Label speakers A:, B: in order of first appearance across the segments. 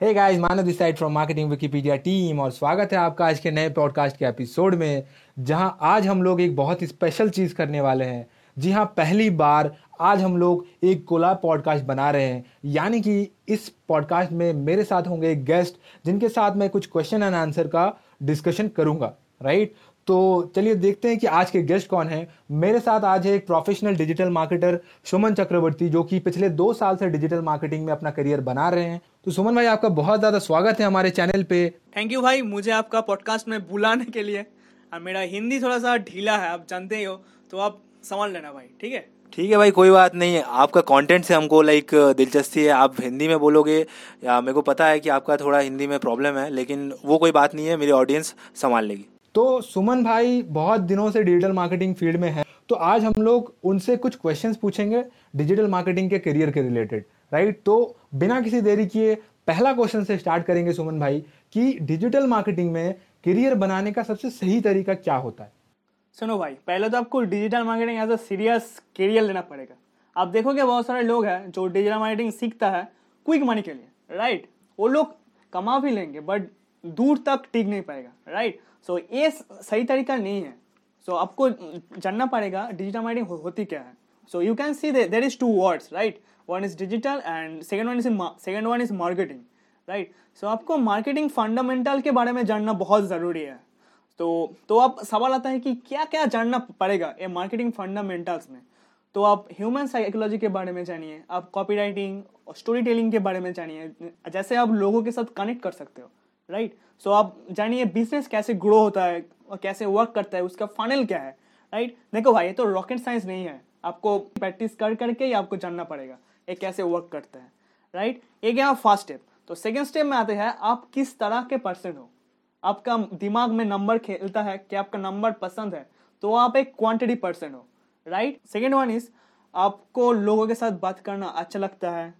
A: Hey guys Manav this side from marketing Wikipedia team और स्वागत है आपका आज के नए पॉडकास्ट के एपिसोड में, जहाँ आज हम लोग एक बहुत ही स्पेशल चीज़ करने वाले हैं। जी हाँ पहली बार आज हम लोग एक कोलाब पॉडकास्ट बना रहे हैं। यानी कि इस पॉडकास्ट में मेरे साथ होंगे गेस्ट जिनके साथ मैं कुछ क्वेश्चन एंड आंसर का डिस्कशन करूँगा राइट तो चलिए देखते हैं कि आज के गेस्ट कौन है। मेरे साथ आज है एक professional digital marketer Suman Chakraborty जो कि पिछले दो साल से डिजिटल मार्केटिंग में अपना करियर बना रहे हैं। तो सुमन भाई आपका बहुत ज़्यादा स्वागत है हमारे चैनल पे।
B: थैंक यू भाई मुझे आपका पॉडकास्ट में बुलाने के लिए। और मेरा हिंदी थोड़ा सा ढीला है आप जानते ही हो तो आप समझ लेना भाई ठीक है?
C: ठीक है भाई कोई बात नहीं है आपका कंटेंट से हमको लाइक दिलचस्पी है। आप हिंदी में बोलोगे या मेरे को पता है कि आपका थोड़ा हिंदी में प्रॉब्लम है लेकिन वो कोई बात नहीं है मेरी ऑडियंस संभाल लेगी।
A: तो सुमन भाई बहुत दिनों से डिजिटल मार्केटिंग फ़ील्ड में है। तो आज हम लोग उनसे कुछ क्वेश्चंस पूछेंगे डिजिटल मार्केटिंग के करियर के रिलेटेड राइट तो बिना किसी देरी किए पहला क्वेश्चन से स्टार्ट करेंगे सुमन भाई कि डिजिटल मार्केटिंग में करियर बनाने का सबसे सही तरीका क्या होता है?
B: सुनो भाई, पहले तो आपको digital marketing as a serious career लेना पड़ेगा। आप देखोगे बहुत सारे लोग हैं जो डिजिटल मार्केटिंग सीखता है क्विक मनी के लिए राइट वो लोग कमा भी लेंगे बट दूर तक टिक नहीं पाएगा राइट सो so, ये सही तरीका नहीं है। सो so, आपको जानना पड़ेगा डिजिटल मार्केटिंग होती क्या है। So you can see there is two words right one is digital and second one is second one is marketing right so आपको मार्केटिंग फंडामेंटल के बारे में जानना बहुत ज़रूरी है। तो तो अब सवाल आता है कि क्या क्या जानना पड़ेगा ये मार्केटिंग फंडामेंटल्स में? तो आप ह्यूमन साइकोलॉजी के बारे में जानिए आप कॉपी राइटिंग और स्टोरी टेलिंग के बारे में जानिए जैसे आप लोगों के साथ कनेक्ट कर सकते हो। राइट? सो आप जानिए बिज़नेस कैसे ग्रो होता है और कैसे वर्क करता है, उसका फाइनल क्या है, राइट? right? देखो भाई, ये तो रॉकेट साइंस नहीं है। आपको प्रैक्टिस कर करके ही आपको जानना पड़ेगा, ये कैसे वर्क करता है, राइट? ये गया फ़र्स्ट स्टेप तो सेकेंड स्टेप में आते हैं, आप किस तरह के पर्सन हो? आपका दिमाग में नंबर खेलता है कि आपका नंबर पसंद है तो आप एक क्वांटिटी पर्सन हो, राइट? सेकेंड वन इज़ आपको लोगों के साथ बात करना अच्छा लगता है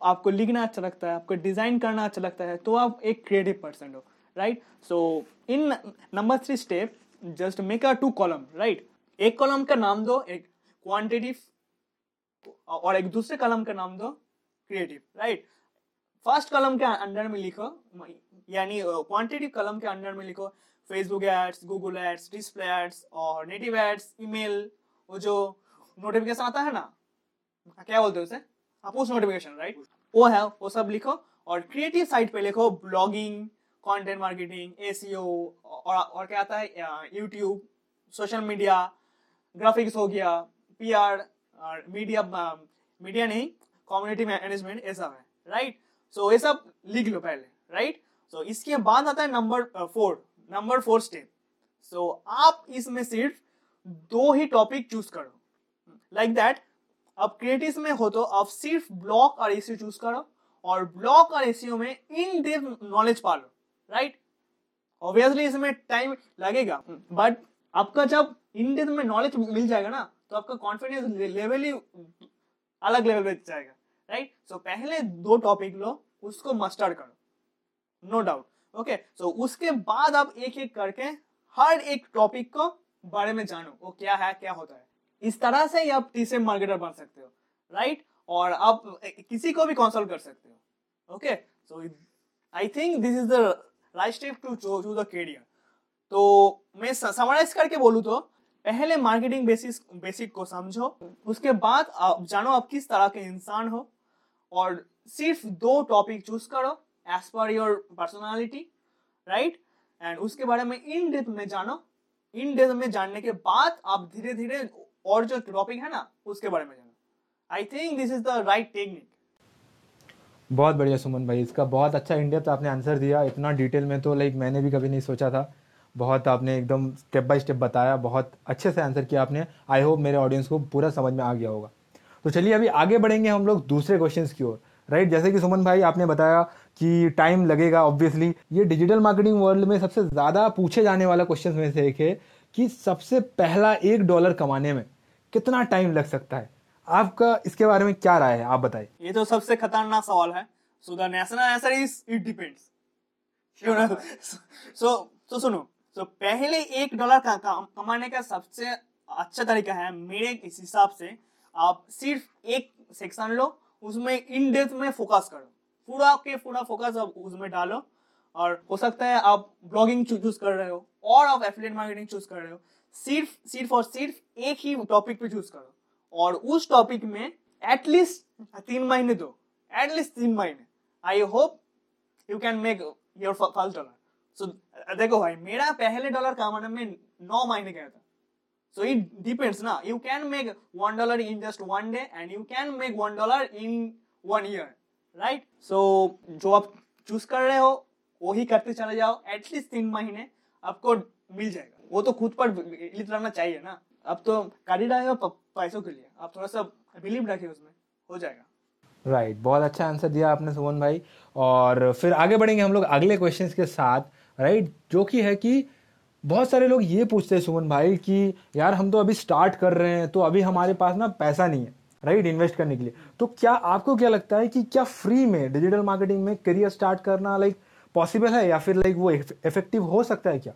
B: आपको लिखना अच्छा लगता है, आपको डिज़ाइन करना अच्छा लगता है तो आप एक क्रिएटिव पर्सन हो right so in number three step just make a two column right एक कॉलम का नाम दो, एक क्वांटिटिव और एक दूसरे कॉलम का नाम दो क्रिएटिव राइट फ़र्स्ट कॉलम के अंडर में लिखो, यानी क्वांटिटिव कॉलम के अंडर में लिखो Facebook ads Google ads display ads और नेटिव एड्स ईमेल वो जो नोटिफिकेशन आता है ना, क्या बोलते हो उसे? पोस्ट नोटिफिकेशन राइट वो है वो सब लिखो और क्रिएटिव साइट पे लिखो ब्लॉगिंग कंटेंट मार्केटिंग एसीओ और और क्या आता है यूट्यूब सोशल मीडिया ग्राफिक्स हो गया पीआर और मीडिया मीडिया नहीं कम्युनिटी मैनेजमेंट ये सब है राइट सो ये सब लिख लो पहले राइट सो इसके बाद आता है number four number four step so आप इसमें सिर्फ़ दो ही टॉपिक चूज़ करो। लाइक दैट अब क्रिएटिव में हो तो आप सिर्फ़ ब्लॉक और एसीओ चूज़ करो और ब्लॉक और एसीओ में इन डेप नॉलेज पालो राइट ऑब्वियसली इसमें टाइम लगेगा बट आपका जब इन डेप में नॉलेज मिल जाएगा ना तो आपका कॉन्फिडेंस लेवल ही अलग लेवल पे जाएगा राइट सो पहले दो टॉपिक लो, उसको मास्टर करो नो डाउट ओके सो उसके बाद आप एक एक करके हर एक टॉपिक को बारे में जानो, वो क्या है, क्या होता है। इस तरह से ही आप टीसीएम मार्केटर बन सकते हो राइट और आप किसी को भी कंसल्ट कर सकते हो okay so I think this is the right step to choose the career तो मैं समराइज करके बोलूँ तो पहले मार्केटिंग बेसिस बेसिक को समझो, उसके बाद आप जानो आप किस तरह के इंसान हो, और सिर्फ़ दो टॉपिक चूज़ करो as per your personality right and उसके बारे में इन डेप्थ में जानो। इन डेप्थ में जानने के बाद आप धीरे धीरे और जो टॉपिक है ना, उसके बारे में जानो। I think this is the right technique
A: बहुत बढ़िया सुमन भाई, इसका बहुत अच्छा इंडिया आपने आंसर दिया। इतना डिटेल में तो लाइक मैंने भी कभी नहीं सोचा था। बहुत आपने एकदम स्टेप बाय स्टेप बताया, बहुत अच्छे से आंसर किया आपने। आई होप मेरे ऑडियंस को पूरा समझ में आ गया होगा। तो चलिए, अभी आगे बढ़ेंगे हम लोग दूसरे क्वेश्चन की ओर। राइट जैसे कि सुमन भाई, आपने बताया कि टाइम लगेगा ऑब्वियसली ये डिजिटल मार्केटिंग वर्ल्ड में सबसे ज़्यादा पूछे जाने वाला क्वेश्चन में से एक है कि सबसे पहला एक डॉलर कमाने में कितना टाइम लग सकता है? आपका इसके बारे में क्या राय है? आप बताइए।
B: ये तो सबसे खतरनाक सवाल है। So the national answer is it depends so तो सुनो। तो पहले एक डॉलर का काम कमाने का सबसे अच्छा तरीका है, मेरे हिसाब से, आप सिर्फ़ एक सेक्शन लो, उसमें इन डेप्थ में फोकस करो। पूरा के पूरा फोकस अब उसमें डालो। और हो सकता है आप ब्लॉगिंग चूज़ कर रहे हो, और आप एफिलिएट मार्केटिंग चूज़ कर रहे हो। सिर्फ़ सिर्फ़ और सिर्फ़ एक ही टॉपिक पे चूज़ करो। और उस टॉपिक में एटलीस्ट तीन महीने दो। एटलीस्ट तीन महीने। I hope you can make your first dollar so देखो भाई, मेरा पहले डॉलर कमाने में नौ महीने गया था। सो इट डिपेंड्स ना. You can make one dollar in just one day and you can make one dollar in one year right so जो आप चूज़ कर रहे हो वही करते चले जाओ। एटलीस्ट तीन महीने आपको मिल जाएगा। वो तो खुद पर बिलीव रहना चाहिए ना। अब तो रहे हो पैसों के लिए। आप थोड़ा सा बिलीव रखिए उसमें हो जाएगा।
A: राइट right, बहुत अच्छा आंसर दिया आपने सुमन भाई। और फिर आगे बढ़ेंगे हम लोग अगले क्वेश्चंस के साथ। Right right? जो कि है कि बहुत सारे लोग ये पूछते हैं सुमन भाई कि यार हम तो अभी स्टार्ट कर रहे हैं तो अभी हमारे पास ना पैसा नहीं है राइट right? इन्वेस्ट करने के लिए। तो क्या आपको क्या लगता है कि क्या फ्री में डिजिटल मार्केटिंग में करियर स्टार्ट करना लाइक पॉसिबल है? या फिर लाइक वो इफ़ेक्टिव हो सकता है क्या?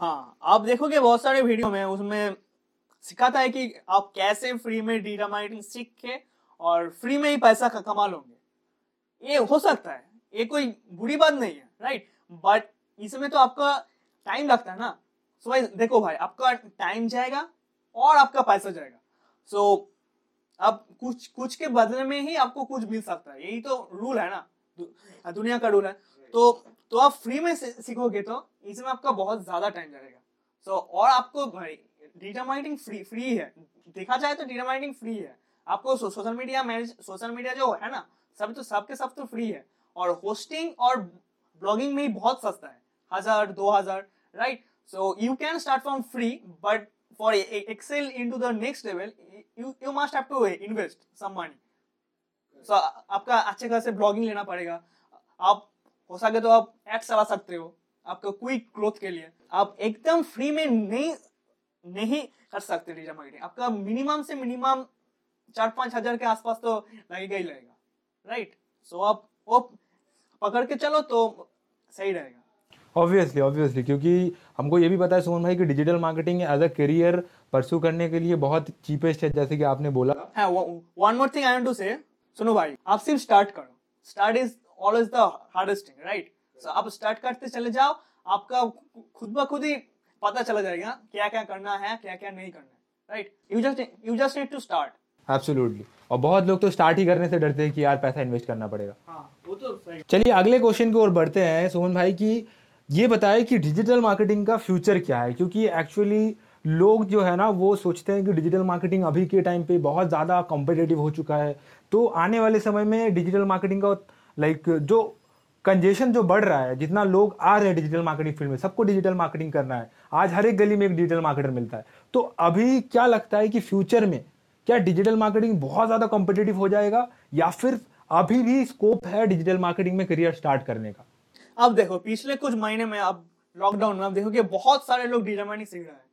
B: हाँ आप देखोगे बहुत सारे वीडियो में उसमें सिखाता है कि आप कैसे फ्री में डिजिटल मार्केटिंग सीख के और फ्री में ही पैसा क- कमा लोगे। ये हो सकता है ये कोई बुरी बात नहीं है राइट बट इसमें तो आपका टाइम लगता है ना। सो भाई देखो भाई आपका टाइम जाएगा और आपका पैसा जाएगा। सो so, अब कुछ कुछ के बदले में ही आपको कुछ मिल सकता है। यही तो रूल है ना। दु- दुनिया का रूल है। तो तो आप फ्री में सीखोगे तो इसमें आपका बहुत ज़्यादा टाइम जाएगा सो so, और आपको डिजिटल मार्केटिंग फ्री फ्री है। देखा जाए तो डिजिटल मार्केटिंग फ्री है। आपको social media manage social media जो है ना सब तो सबके सब तो फ्री है। और होस्टिंग और ब्लॉगिंग में बहुत सस्ता है। हज़ार दो हज़ार right so you can start from free but for excel into the next level you must have to invest some money so आपका अच्छे खासे ब्लॉगिंग लेना पड़ेगा। आप हो सके तो आप एड्स चला सकते हो आपका क्विक ग्रोथ के लिए। आप एकदम फ्री में नहीं नहीं कर सकते डिजिटल मार्केटिंग आपका मिनिमम से मिनिमम चार पाँच हज़ार के आसपास तो लगेगा ही लगेगा राइट सो आप वो पकड़ के चलो तो सही रहेगा।
A: ऑब्वियसली ऑब्वियसली क्योंकि हमको ये भी पता है सुमन भाई कि digital marketing as a career pursue करने के लिए बहुत चीपेस्ट है जैसे कि आपने बोला।
B: हाँ one more thing I want to say सुनो भाई आप सिर्फ़ स्टार्ट करो। Start is always the hardest thing right so आप स्टार्ट करते चले जाओ आपका खुद ब खुद ही पता चला जाएगा क्या क्या करना है क्या क्या नहीं करना है right you just you just need to start
A: absolutely और बहुत लोग तो स्टार्ट ही करने से डरते हैं कि यार पैसा इन्वेस्ट करना पड़ेगा।
B: हाँ वो तो
A: चलिए अगले क्वेश्चन की ओर बढ़ते हैं सुमन भाई की ये बताएँ कि डिजिटल मार्केटिंग का फ्यूचर क्या है? क्योंकि एक्चुअली लोग जो है ना वो सोचते हैं कि डिजिटल मार्केटिंग अभी के टाइम पे बहुत ज़्यादा कॉम्पिटेटिव हो चुका है। तो आने वाले समय में डिजिटल मार्केटिंग का लाइक जो कंजेशन जो बढ़ रहा है, जितना लोग आ रहे हैं डिजिटल मार्केटिंग फ़ील्ड में, सबको डिजिटल मार्केटिंग करना है। आज हर एक गली में एक डिजिटल मार्केटर मिलता है। तो अभी क्या लगता है कि फ्यूचर में क्या डिजिटल मार्केटिंग बहुत ज़्यादा कॉम्पिटेटिव हो जाएगा, या फिर अभी भी स्कोप है डिजिटल मार्केटिंग में करियर स्टार्ट करने का?
B: अब देखो, पिछले कुछ महीने में अब लॉकडाउन में आप देखो कि बहुत सारे लोग डिजिटल मार्केटिंग सीख रहे हैं।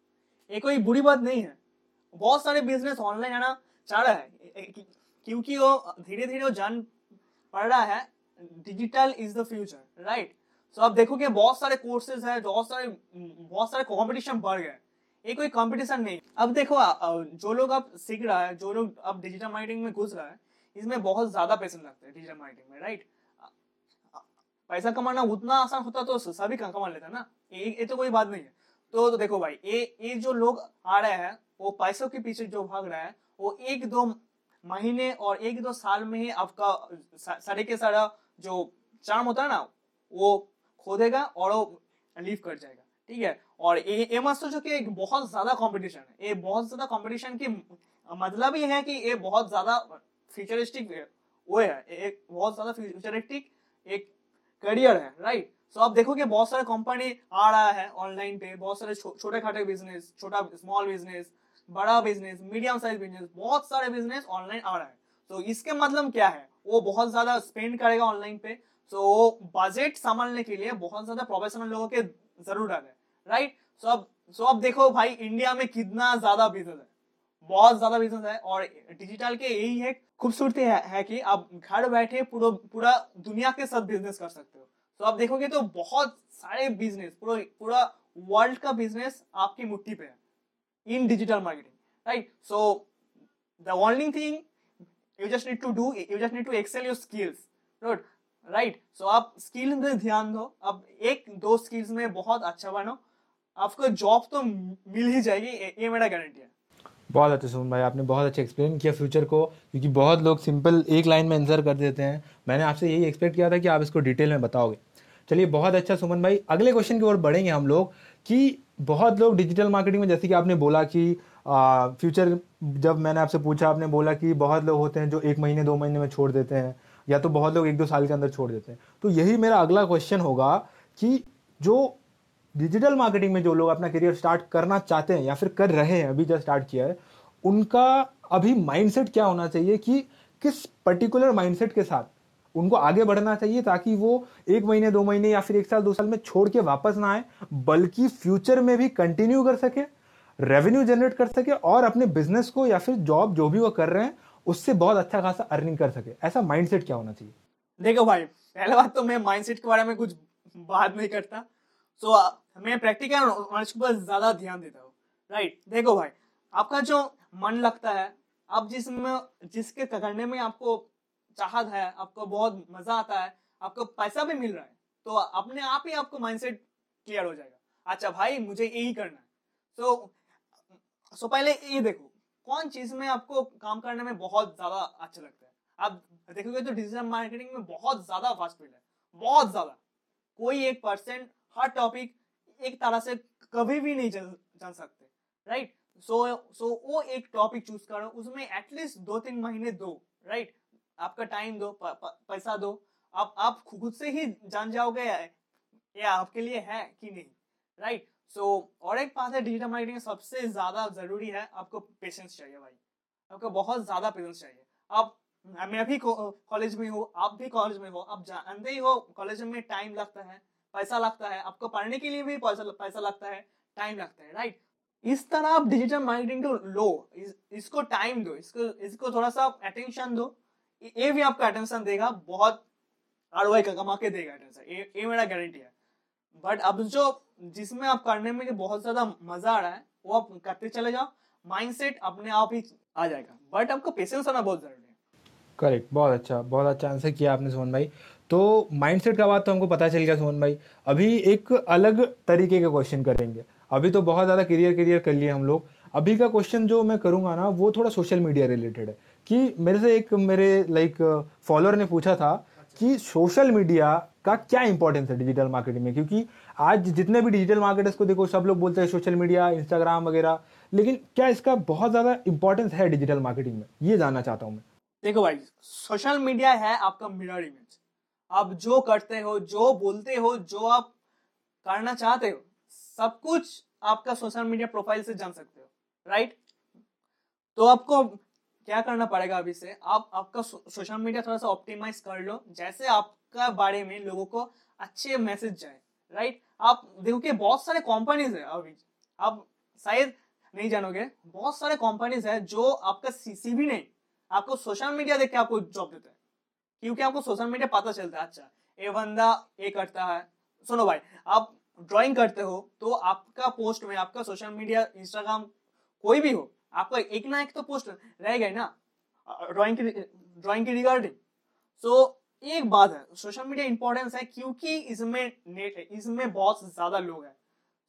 B: ये कोई बुरी बात नहीं है। बहुत सारे बिज़नेस ऑनलाइन आना चाह रहा है क्योंकि वो धीरे धीरे वो जान पड़ रहा है digital is the future right so आप देखोगे बहुत सारे कोर्सेज है बहुत सारे बहुत सारे कंपटीशन बढ़ गए ये कोई कंपटीशन नहीं। अब देखो जो लोग अब सीख रहा है जो लोग अब डिजिटल मार्केटिंग में घुस रहा है इसमें बहुत ज़्यादा पैसे लगते हैं डिजिटल मार्केटिंग में राइट पैसा कमाना उतना आसान होता तो सभी कमा लेता ना? ये तो कोई बात नहीं है। तो, तो देखो भाई ये ये जो लोग आ रहे हैं वो पैसों के पीछे जो भाग रहे हैं वो एक दो महीने और एक दो साल में ही आपका सारे के सारा जो चार्म होता है ना, वो खो देगा और वो लीव कर जाएगा, ठीक है? और ये मत सोचो कि एक बहुत ज़्यादा कंपटीशन है। ये बहुत ज़्यादा कंपटीशन की मतलब ये है कि ये बहुत ज़्यादा फ्यूचरिस्टिक वो है एक बहुत ज़्यादा फ्यूचरिस्टिक एक करियर है राइट सो आप देखोगे बहुत सारे कंपनी आ रहा है ऑनलाइन पे, बहुत सारे छोटे खाटे बिज़नेस छोटा स्मॉल बिज़नेस बड़ा बिज़नेस मीडियम साइज़ बिज़नेस बहुत सारे बिज़नेस ऑनलाइन आ रहा है। तो इसके मतलब क्या है? वो बहुत ज़्यादा स्पेंड करेगा ऑनलाइन पे। सो वो बजट संभालने के लिए बहुत ज़्यादा प्रोफेशनल लोगों के ज़रूरत है राइट सो अब सो अब देखो भाई इंडिया में कितना ज़्यादा बिज़नेस है। बहुत ज़्यादा बिज़नेस है और डिजिटल के यही है खूबसूरती है, है कि आप घर बैठे पूरा पूरा दुनिया के साथ बिज़नेस कर सकते हो। तो आप देखोगे तो बहुत सारे बिज़नेस पूरा पूरा वर्ल्ड का बिज़नेस आपकी मुट्ठी पे है in digital marketing right so the only thing you just need to do, you just need to excel your skills. Right. Right so आप स्किल में ध्यान दो। अब एक, दो स्किल्स में बहुत अच्छा बनो। आपको जॉब तो मिल ही जाएगी, ये ये मेरा गारंटी है।
A: बहुत अच्छा सुमन भाई, आपने बहुत अच्छा एक्सप्लेन किया फ्यूचर को, क्योंकि बहुत लोग सिंपल एक लाइन में आंसर कर देते हैं। मैंने आपसे यही एक्सपेक्ट किया था कि आप इसको डिटेल में बताओगे। चलिए, बहुत अच्छा सुमन भाई। अगले क्वेश्चन की ओर बढ़ेंगे हम लोग कि बहुत लोग डिजिटल मार्केटिंग में, जैसे कि आपने बोला कि फ्यूचर जब मैंने आपसे पूछा, आपने बोला कि बहुत लोग होते हैं जो एक महीने, दो महीने में छोड़ देते हैं, या तो बहुत लोग एक, दो साल के अंदर छोड़ देते हैं। तो यही मेरा अगला क्वेश्चन होगा कि जो डिजिटल मार्केटिंग में जो लोग अपना करियर स्टार्ट करना चाहते हैं या फिर कर रहे हैं, अभी जब स्टार्ट किया है, उनका अभी माइंडसेट क्या होना चाहिए कि किस पर्टिकुलर माइंडसेट के साथ उनको आगे बढ़ना चाहिए ताकि वो एक महीने, दो महीने या फिर एक साल, दो साल में छोड़ के वापस ना आए, बल्कि फ्यूचर में भी कंटिन्यू कर सके। रेवेन्यू जनरेट कर सके और अपने बिज़नेस को या फिर जॉब जो भी वो कर रहे हैं उससे बहुत अच्छा खासा अर्निंग कर सके। ऐसा माइंडसेट क्या होना चाहिए?
B: देखो भाई पहले बात तो मैं माइंडसेट के बारे में कुछ बात नहीं करता। सो मैं प्रैक्टिकल नॉलेज के ऊपर ज़्यादा ध्यान देता हूँ। राइट देखो भाई आपका जो मन लगता है आप जिसमें जिसके करने में आपको चाहत है आपको बहुत मज़ा आता है आपको पैसा भी मिल रहा है तो अपने आप ही आपको माइंडसेट क्लियर हो जाएगा। अच्छा भाई मुझे यही करना है। सो so, सो पहले ये देखो कौन चीज़ में आपको काम करने में बहुत ज़्यादा अच्छा लगता है? आप देखोगे तो डिजिटल मार्केटिंग में बहुत ज़्यादा फास्ट फ़ील्ड है बहुत ज़्यादा। कोई एक परसेंट हर टॉपिक एक तरह से कभी भी नहीं जान जान सकते राइट सो सो वो एक टॉपिक चूज़ करो उसमें एटलीस्ट दो तीन महीने दो राइट आपका टाइम दो प, प, पैसा दो। आप आप खुद से ही जान जाओगे ये आपके लिए है कि नहीं राइट सो so, और एक बात है डिजिटल मार्केटिंग सबसे ज़्यादा ज़रूरी है आपको पेशेंस चाहिए भाई। आपको बहुत ज़्यादा पेशेंस चाहिए। आप मैं भी कॉलेज में हूँ आप भी कॉलेज में हो आप जानते ही हो कॉलेज में टाइम लगता है पैसा लगता है आपको पढ़ने के लिए भी पैसा पैसा लगता है टाइम लगता है राइट इस तरह आप डिजिटल मार्केटिंग को लो इस, इसको टाइम दो इसको इसको थोड़ा सा अटेंशन दो। ये भी आपका अटेंशन देगा बहुत आर का कमा के देगा अटेंशन ये मेरा गारंटी है। बट अब जो जिसमें आप करने में बहुत ज़्यादा मज़ा आ रहा है, वो आप करते चले जाओ। माइंडसेट अपने आप ही आ जाएगा। बट आपको पेशेंस होना बहुत ज़रूरी है।
A: करेक्ट बहुत अच्छा बहुत अच्छा आंसर किया आपने सोहन भाई। तो माइंडसेट का बात तो हमको पता चल गया सोहन भाई। अभी एक अलग तरीके के क्वेश्चन करेंगे। अभी तो बहुत ज़्यादा करियर करियर कर लिए हम लोग। अभी का क्वेश्चन जो मैं करूँगा ना, वो थोड़ा सोशल मीडिया रिलेटेड है। कि मेरे से एक मेरे लाइक फॉलोअर ने पूछा था कि सोशल मीडिया का क्या इंपॉर्टेंस है डिजिटल मार्केटिंग में? क्योंकि आज जितने भी डिजिटल मार्केटर्स को देखो, सब लोग बोलते हैं सोशल मीडिया इंस्टाग्राम वगैरह, लेकिन क्या इसका बहुत ज़्यादा इंपॉर्टेंस है डिजिटल मार्केटिंग में? ये जानना चाहता हूँ मैं।
B: देखो भाई सोशल मीडिया है आपका मिरर इमेज आप जो करते हो, जो बोलते हो, जो आप करना चाहते हो, सब कुछ आपका सोशल मीडिया प्रोफ़ाइल से जान सकते हो राइट तो आपको क्या करना पड़ेगा अभी से? आप आपका सोशल मीडिया थोड़ा सा ऑप्टिमाइज कर लो, जैसे आपका बारे में लोगों को अच्छे मैसेज जाए राइट आप देखोगे बहुत सारे कंपनीज़ है अभी। आप शायद नहीं जानोगे, बहुत सारे कंपनीज़ है जो आपका सीसीबी नहीं, आपको सोशल मीडिया देख के आपको जॉब देते हैं। क्योंकि आपको सोशल मीडिया पता चलता है अच्छा ये बंदा ये करता है। सुनो भाई, आप ड्राइंग करते हो तो आपका पोस्ट में, आपका सोशल मीडिया इंस्टाग्राम कोई भी हो आपका एक ना एक तो पोस्ट रह गए ना ड्राइंग की ड्राइंग की रिगार्डिंग सो एक बात है सोशल मीडिया इंपॉर्टेंस है क्योंकि इसमें नेट है इसमें बहुत ज़्यादा लोग हैं।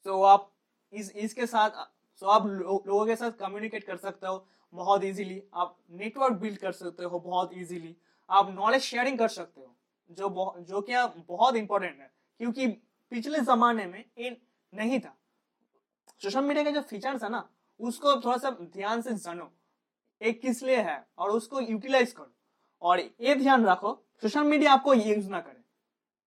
B: तो आप इस इसके साथ सो आप लो, लोगों के साथ कम्युनिकेट कर सकते हो बहुत इजीली आप नेटवर्क बिल्ड कर सकते हो बहुत इजीली आप नॉलेज शेयरिंग कर सकते हो जो जो क्या बहुत इंपॉर्टेंट है क्योंकि पिछले जमाने में ये नहीं था। सोशल मीडिया के जो फीचर्स है ना उसको थोड़ा सा ध्यान से जानो, एक किस लिए है, और उसको यूटिलाइज करो। और ये ध्यान रखो सोशल मीडिया आपको यूज़ ना करे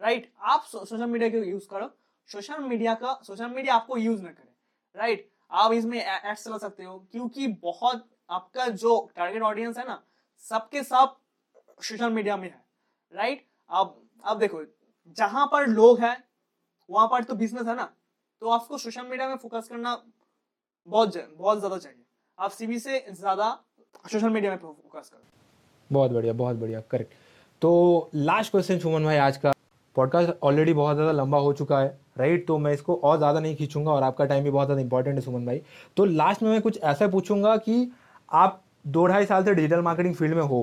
B: राइट आप सोशल मीडिया को यूज़ करो सोशल मीडिया का सोशल मीडिया आपको यूज़ ना करे राइट आप इसमें एड्स चला सकते हो, क्योंकि बहुत आपका जो टारगेट ऑडियंस है ना, सबके सब सोशल मीडिया में है राइट अब अब देखो, जहाँ पर लोग हैं, वहाँ पर तो बिज़नेस है ना तो आपको सोशल मीडिया में फोकस करना बहुत बहुत ज़्यादा चाहिए। आप सीबी से ज़्यादा सोशल मीडिया में फोकस करो।
A: बहुत बढ़िया बहुत बढ़िया करेक्ट तो लास्ट क्वेश्चन सुमन भाई, आज का। पॉडकास्ट ऑलरेडी बहुत ज़्यादा लंबा हो चुका है राइट तो मैं इसको और ज़्यादा नहीं खींचूँगा और आपका टाइम भी बहुत ज़्यादा इंपॉर्टेंट है, सुमन भाई। तो लास्ट में मैं कुछ ऐसा पूछूँगा कि आप दो ढाई साल से डिजिटल मार्केटिंग फ़ील्ड में हो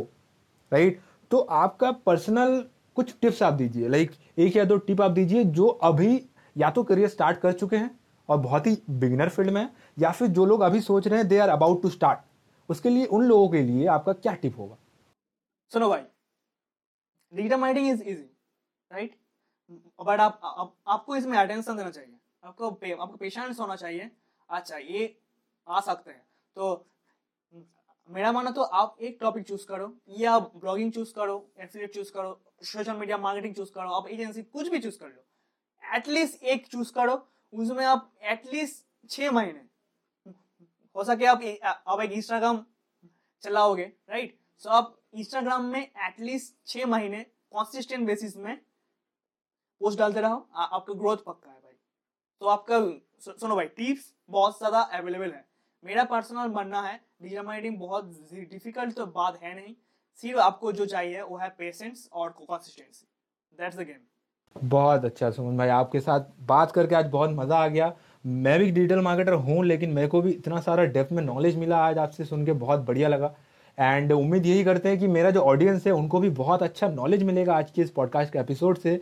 A: राइट तो आपका पर्सनल कुछ टिप्स आप दीजिए लाइक एक या दो टिप आप दीजिए जो अभी या तो करियर स्टार्ट कर चुके हैं और बहुत ही बिगिनर फ़ील्ड में या फिर जो लोग अभी सोच रहे हैं they are about to start उसके लिए उन लोगों के लिए आपका क्या टिप होगा?
B: सुनो भाई digital marketing is easy right but आप, आप आपको इसमें अटेंशन देना चाहिए आपको पे, आपको पेशेंस होना चाहिए। अच्छा ये आ सकते हैं। तो मेरा माना तो आप एक टॉपिक चूज़ करो या ब्लॉगिंग चूज़ करो एफिलिएट चूज़ करो सोशल मीडिया मार्केटिंग चूज़ करो आप एजेंसी कुछ भी चूज़ कर लो। एटलीस्ट एक चूज़ करो उसमें आप एटलीस्ट छह महीने, हो सके आप आप एक इंस्टाग्राम चलाओगे राइट सो आप इंस्टाग्राम में एटलीस्ट छह महीने कॉन्सिस्टेंट बेसिस में पोस्ट डालते रहो। आपका ग्रोथ पक्का है भाई। तो आपका सुनो भाई टिप्स बहुत ज़्यादा अवेलेबल है। मेरा पर्सनल मानना है डिजिटल मार्केटिंग बहुत डिफ़िकल्ट तो बात है नहीं। सिर्फ़ आपको जो चाहिए, वो है पेशेंस और कंसिस्टेंसी दैट्स द गेम
A: बहुत अच्छा सुमन भाई, आपके साथ बात करके आज बहुत मज़ा आ गया। मैं भी डिजिटल मार्केटर हूँ, लेकिन मेरे को भी इतना सारा डेप्थ में नॉलेज मिला आज आपसे सुन के, बहुत बढ़िया लगा। एंड उम्मीद यही करते हैं कि मेरा जो ऑडियंस है, उनको भी बहुत अच्छा नॉलेज मिलेगा आज के इस पॉडकास्ट के एपिसोड से।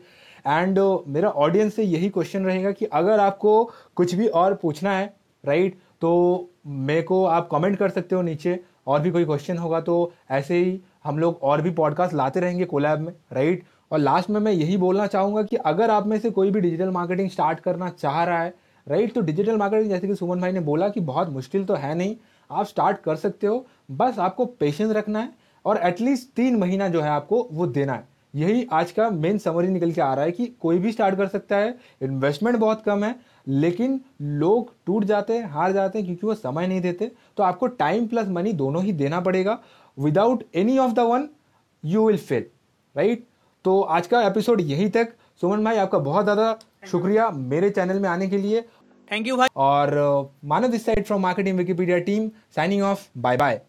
A: एंड मेरा ऑडियंस से यही क्वेश्चन रहेगा कि अगर आपको कुछ भी और पूछना है राइट तो मेरे को आप कमेंट कर सकते हो नीचे, और भी कोई क्वेश्चन होगा तो ऐसे ही हम लोग और भी पॉडकास्ट लाते रहेंगे कोलैब में राइट और लास्ट में मैं यही बोलना चाहूँगा कि अगर आप में से कोई भी डिजिटल मार्केटिंग स्टार्ट करना चाह रहा है राइट तो डिजिटल मार्केटिंग जैसे कि सुमन भाई ने बोला कि बहुत मुश्किल तो है नहीं, आप स्टार्ट कर सकते हो, बस आपको पेशेंस रखना है और एटलीस्ट तीन महीना जो है आपको वो देना है। यही आज का मेन समरी निकल के आ रहा है कि कोई भी स्टार्ट कर सकता है इन्वेस्टमेंट बहुत कम है, लेकिन लोग टूट जाते हैं, हार जाते हैं क्योंकि वो समय नहीं देते। तो आपको टाइम प्लस मनी दोनों ही देना पड़ेगा। Without any of the one you will fail right तो आज का एपिसोड यही तक। सुमन भाई आपका बहुत ज़्यादा शुक्रिया मेरे चैनल में आने के लिए।
B: थैंक यू भाई।
A: और Manav this side from marketing Wikipedia team signing off bye bye